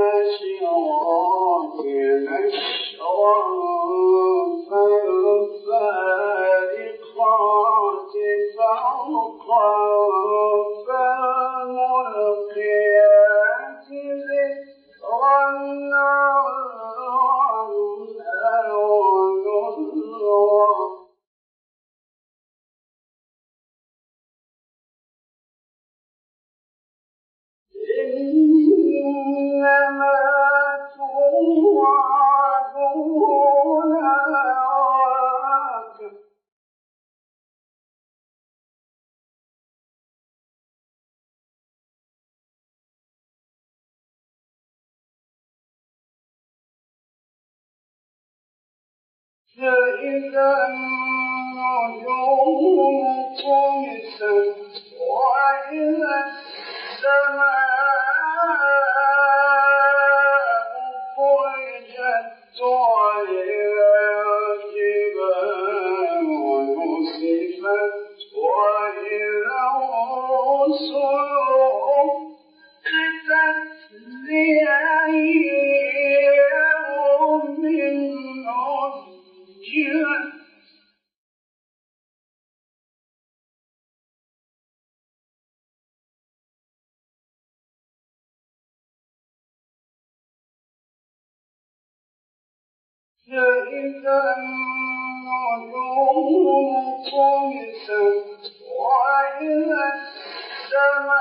والناشرات نشرا فالفارقات فرقا فإذا النجوم طمست فإذا النجوم طمست وإذا السماء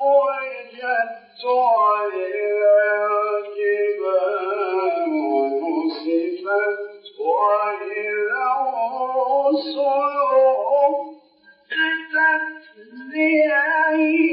فرجت وإذا الجبال نسفت وإذا الرسل أقتت لأي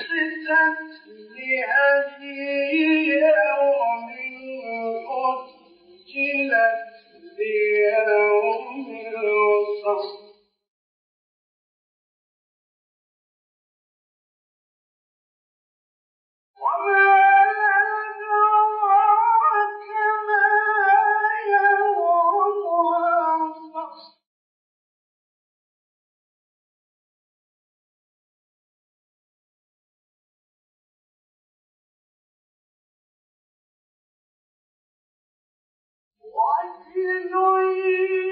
أقتت لأجل يوم 我只愿意。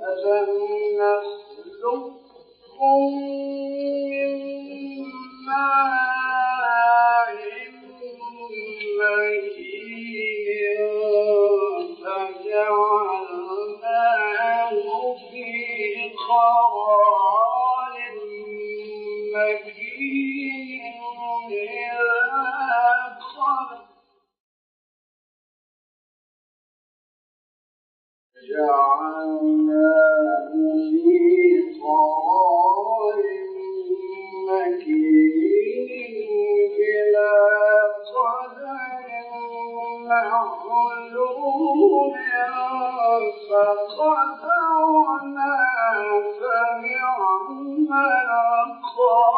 ألم نخلقكم فجعلناه في مكين إلى جعلنا قلوب فقطعنا فنعم القادرون